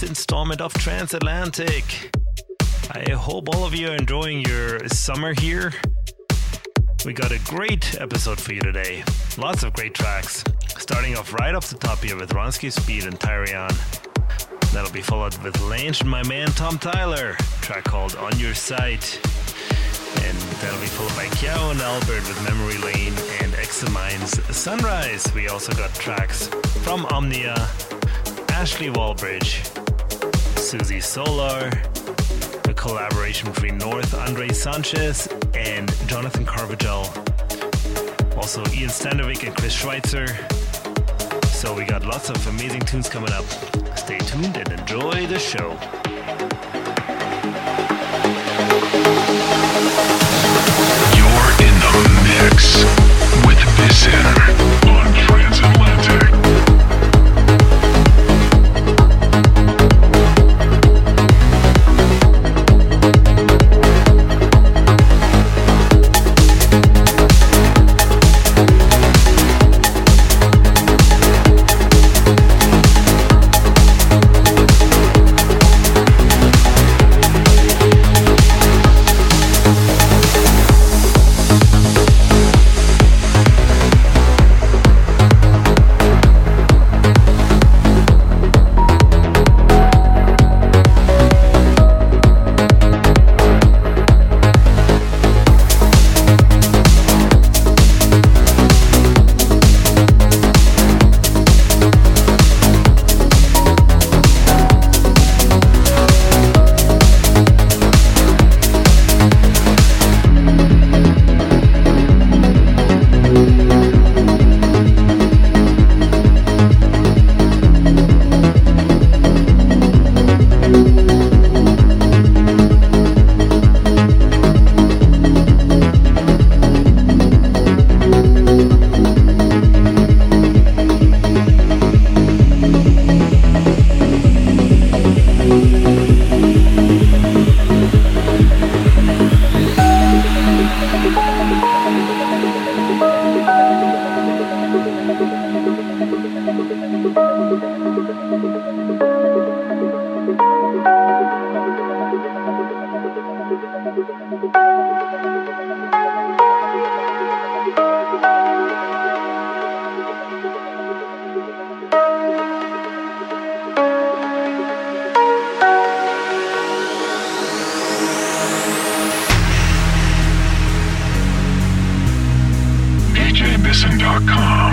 284th installment of Transatlantic. I hope all of you are enjoying your summer here. We got a great episode for you today. Lots of great tracks. Starting off right off the top here with Ronski Speed and Tyrion. That'll be followed with Lange and my man Tom Tyler, track called On Your Sight. And that'll be followed by Kiao and Albert with Memory Lane and Examine's Sunrise. We also got tracks from Omnia, Ashley Wallbridge, Suzy Solar, a collaboration between North Andre Sanchez and Jonathan Carvajal. Also Ian Standerwick and Chris Schweizer. So we got lots of amazing tunes coming up. Stay tuned and enjoy the show. You're in the mix with Bisson DJBisson.com.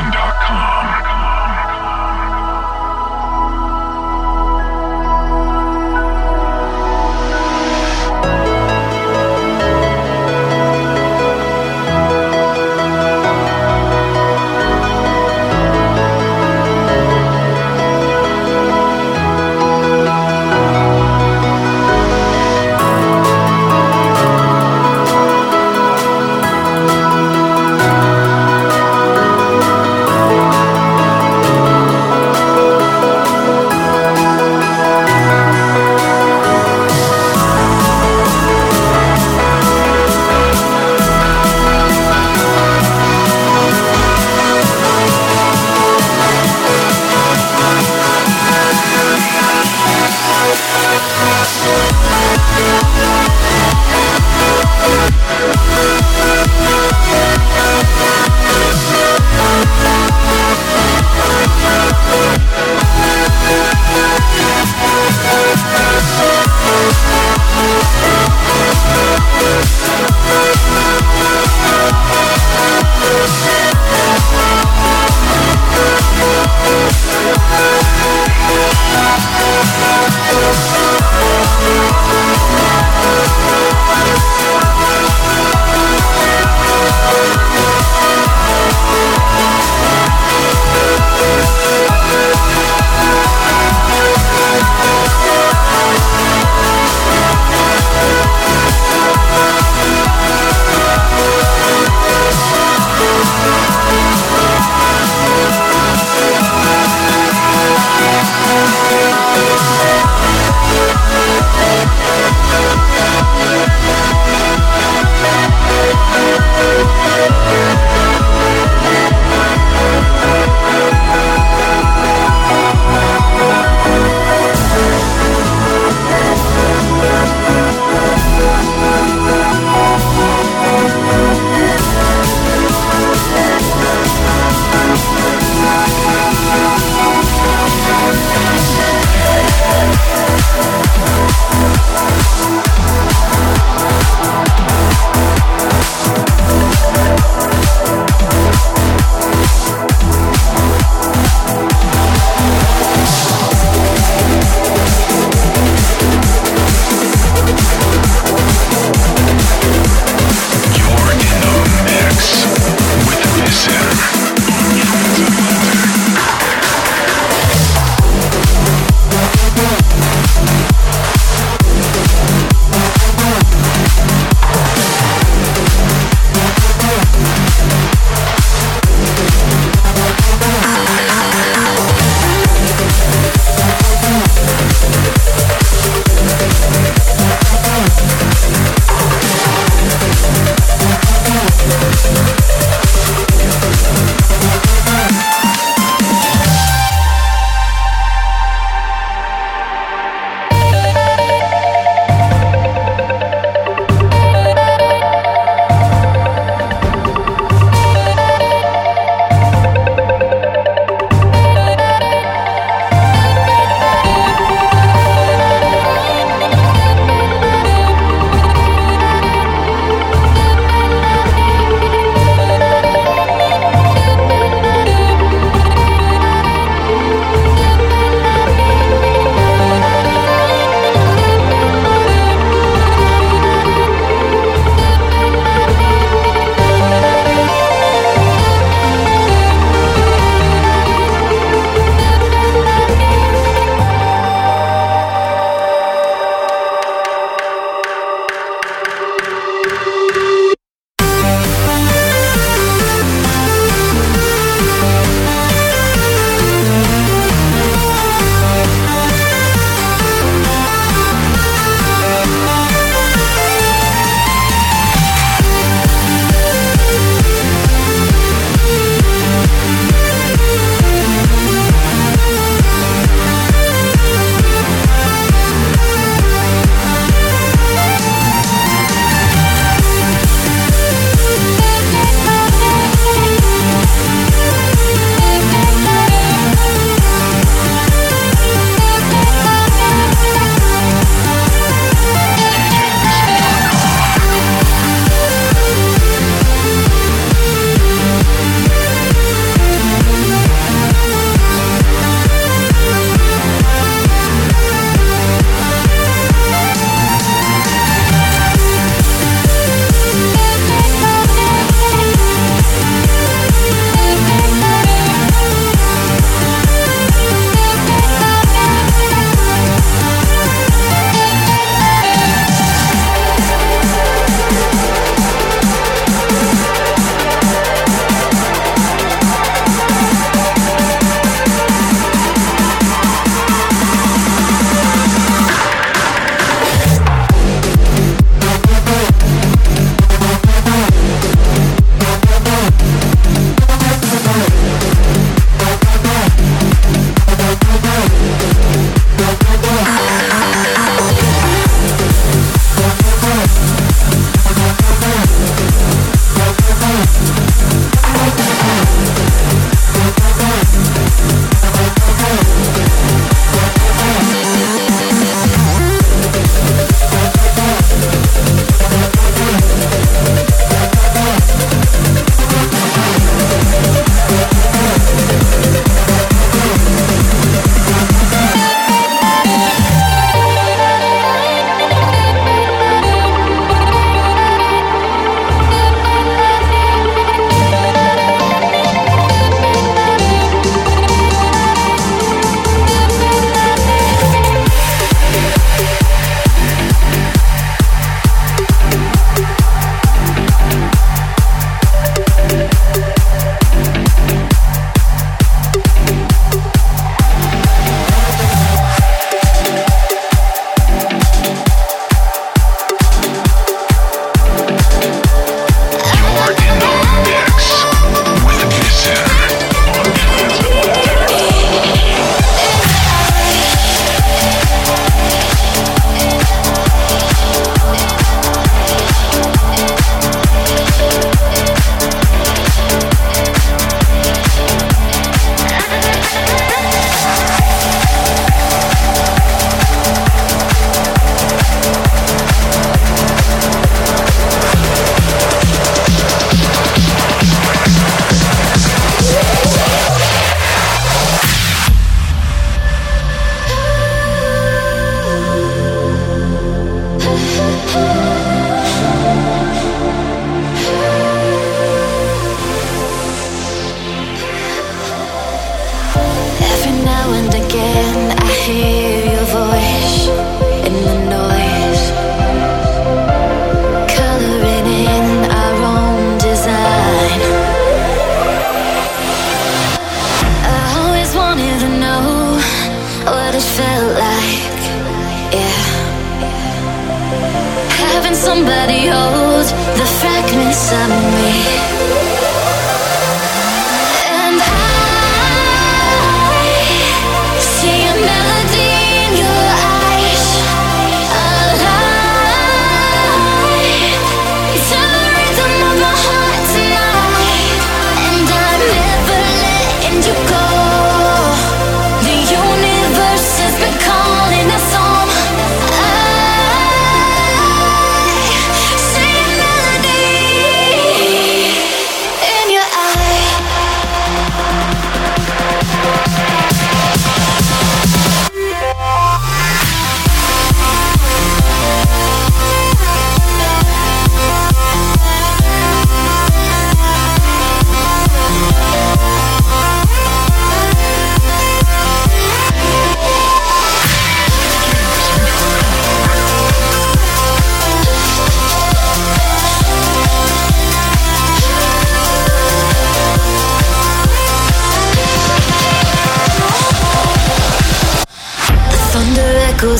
Nation.com.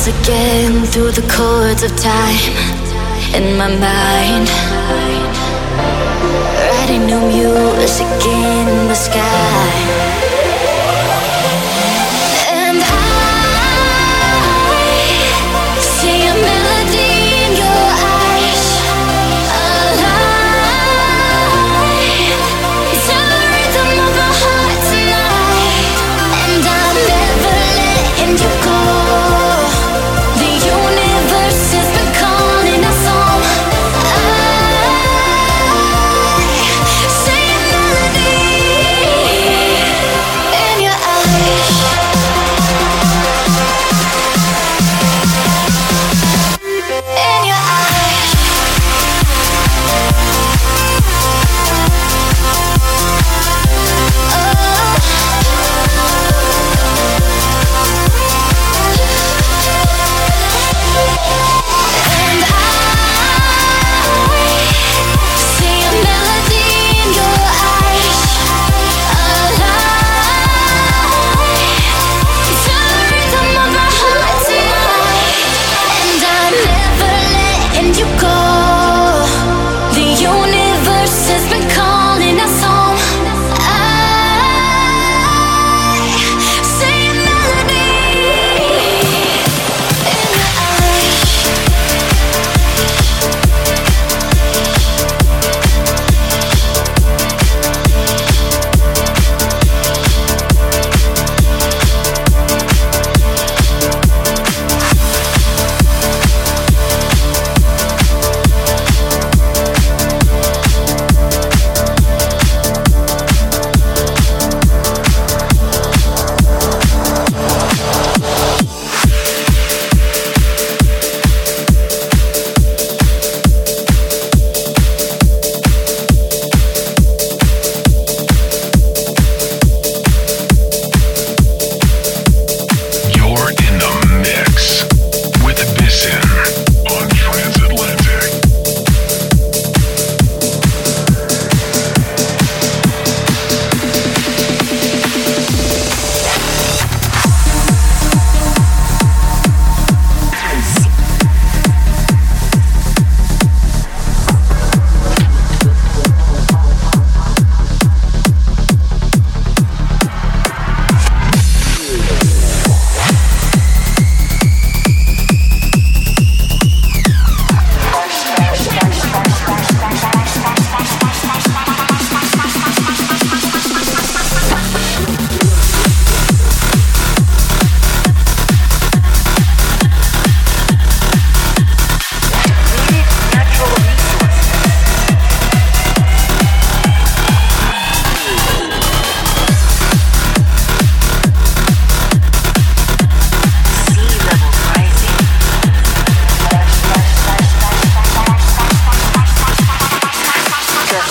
goes again through the chords of time in my mind. Writing new music in the sky.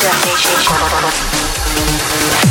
Destination.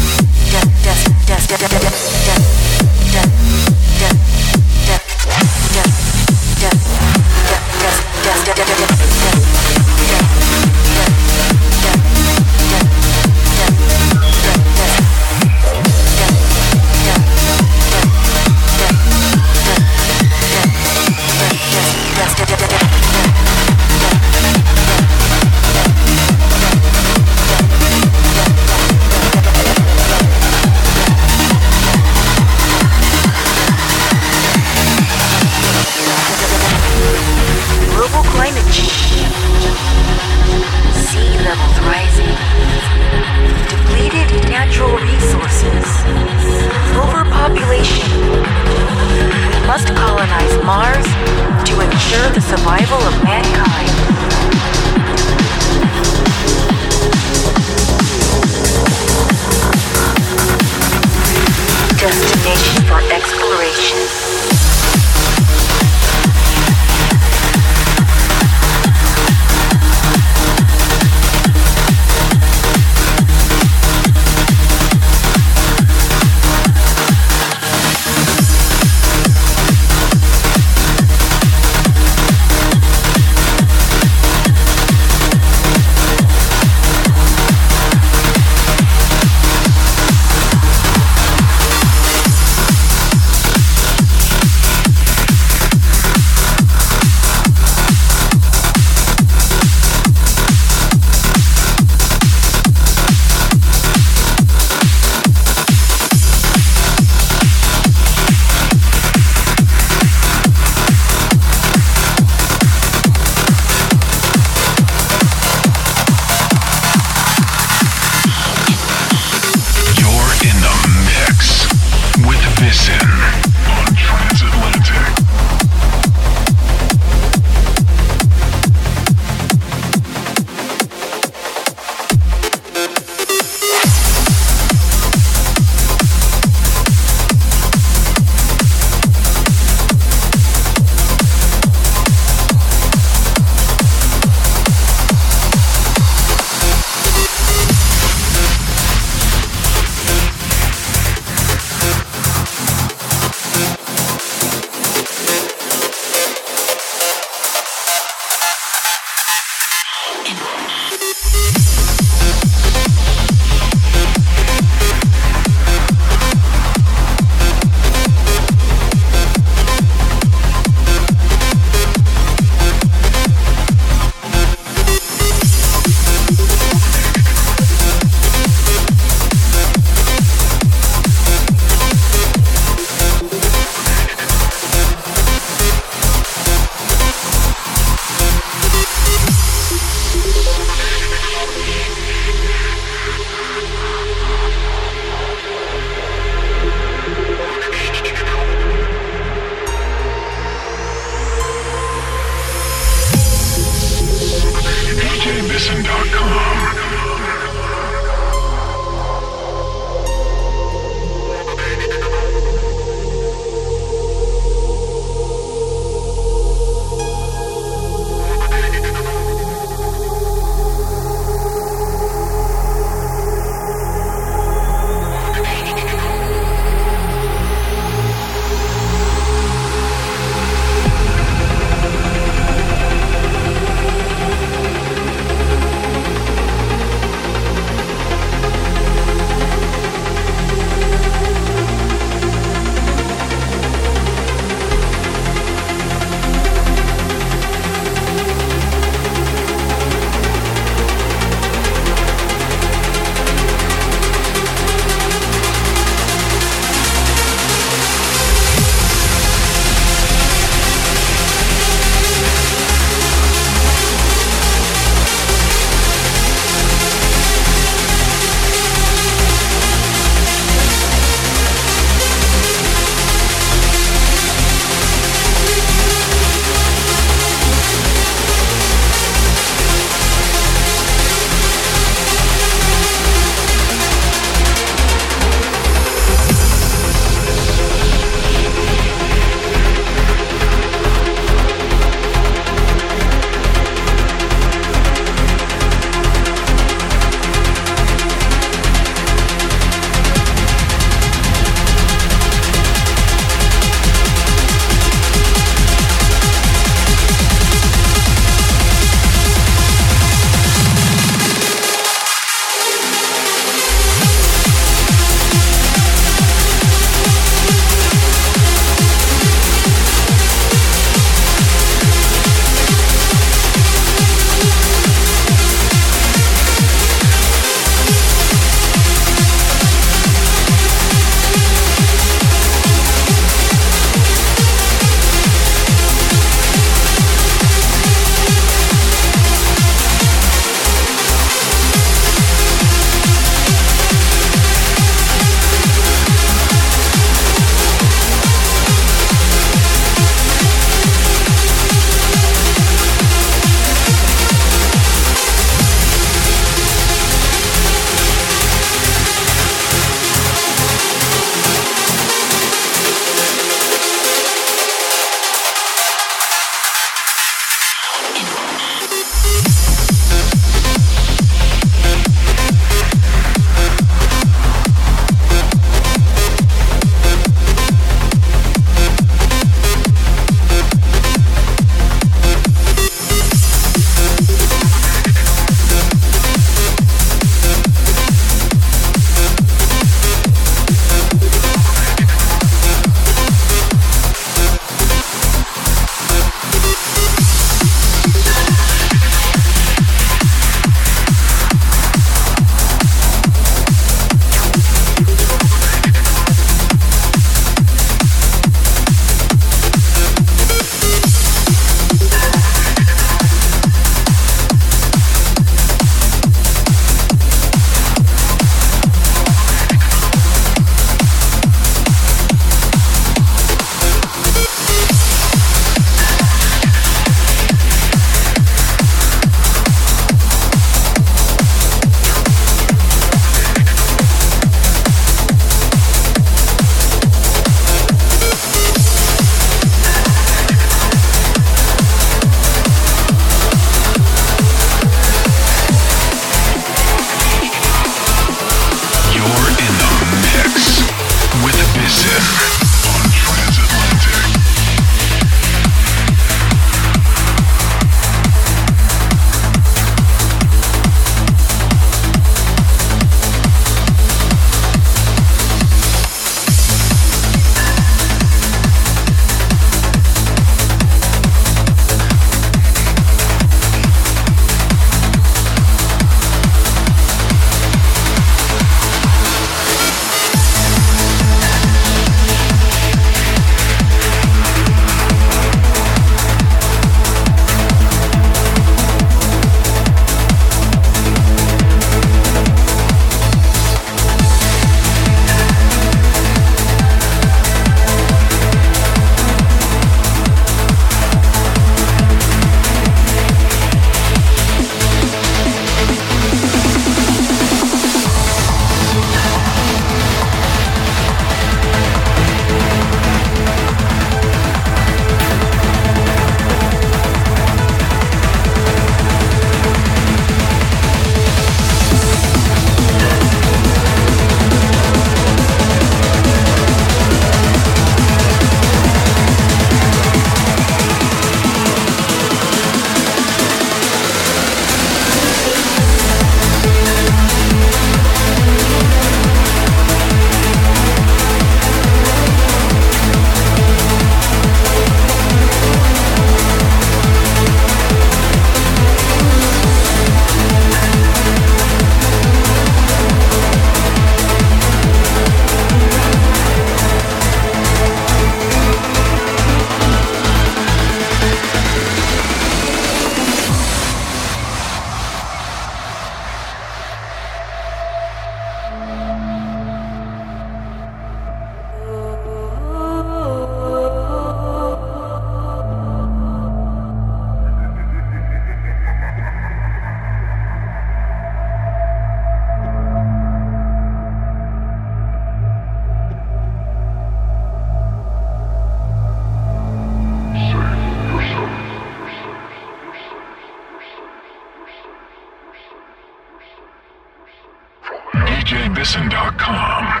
Magnuson.com.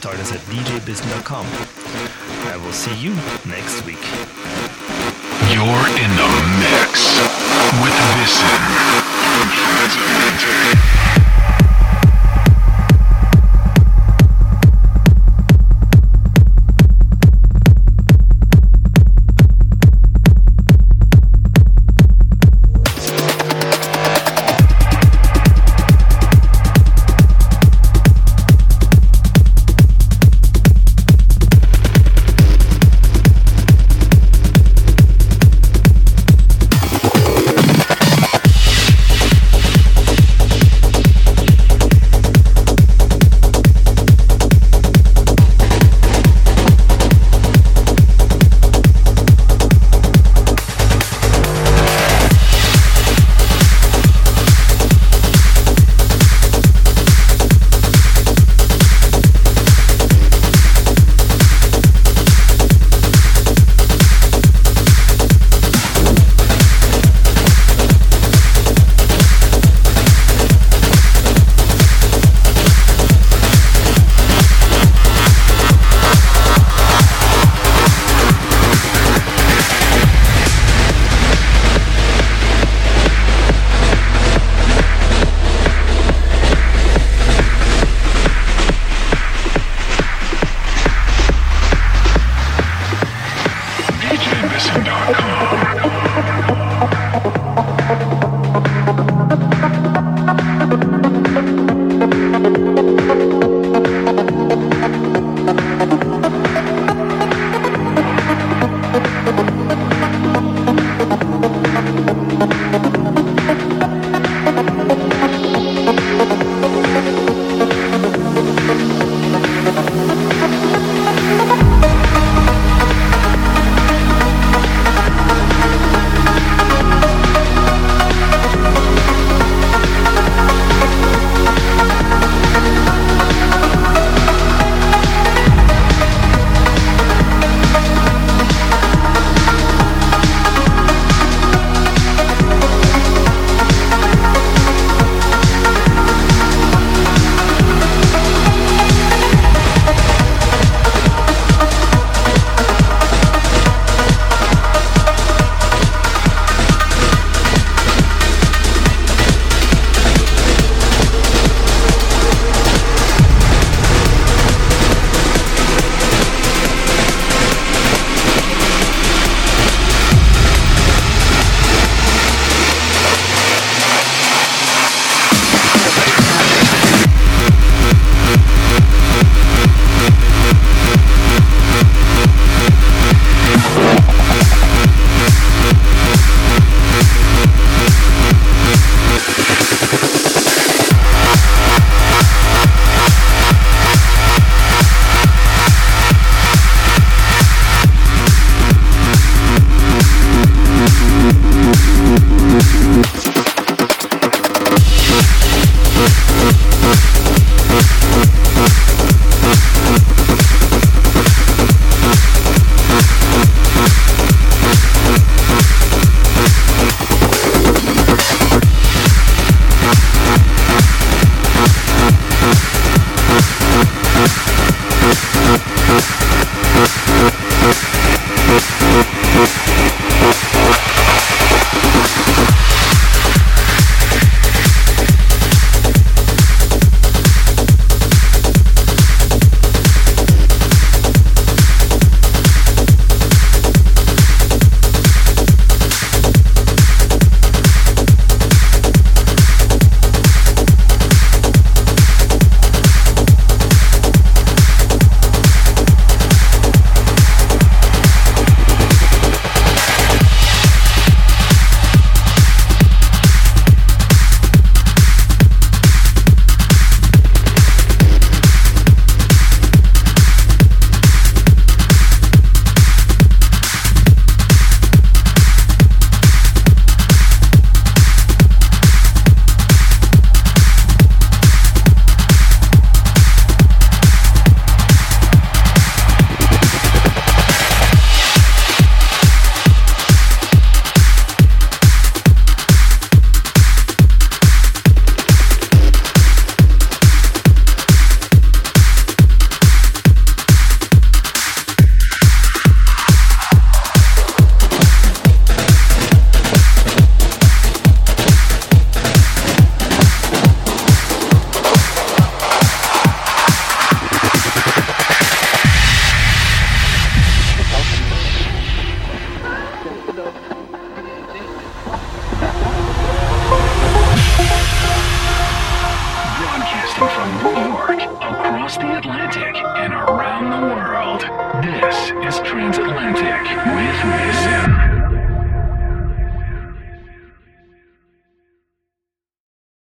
Toilet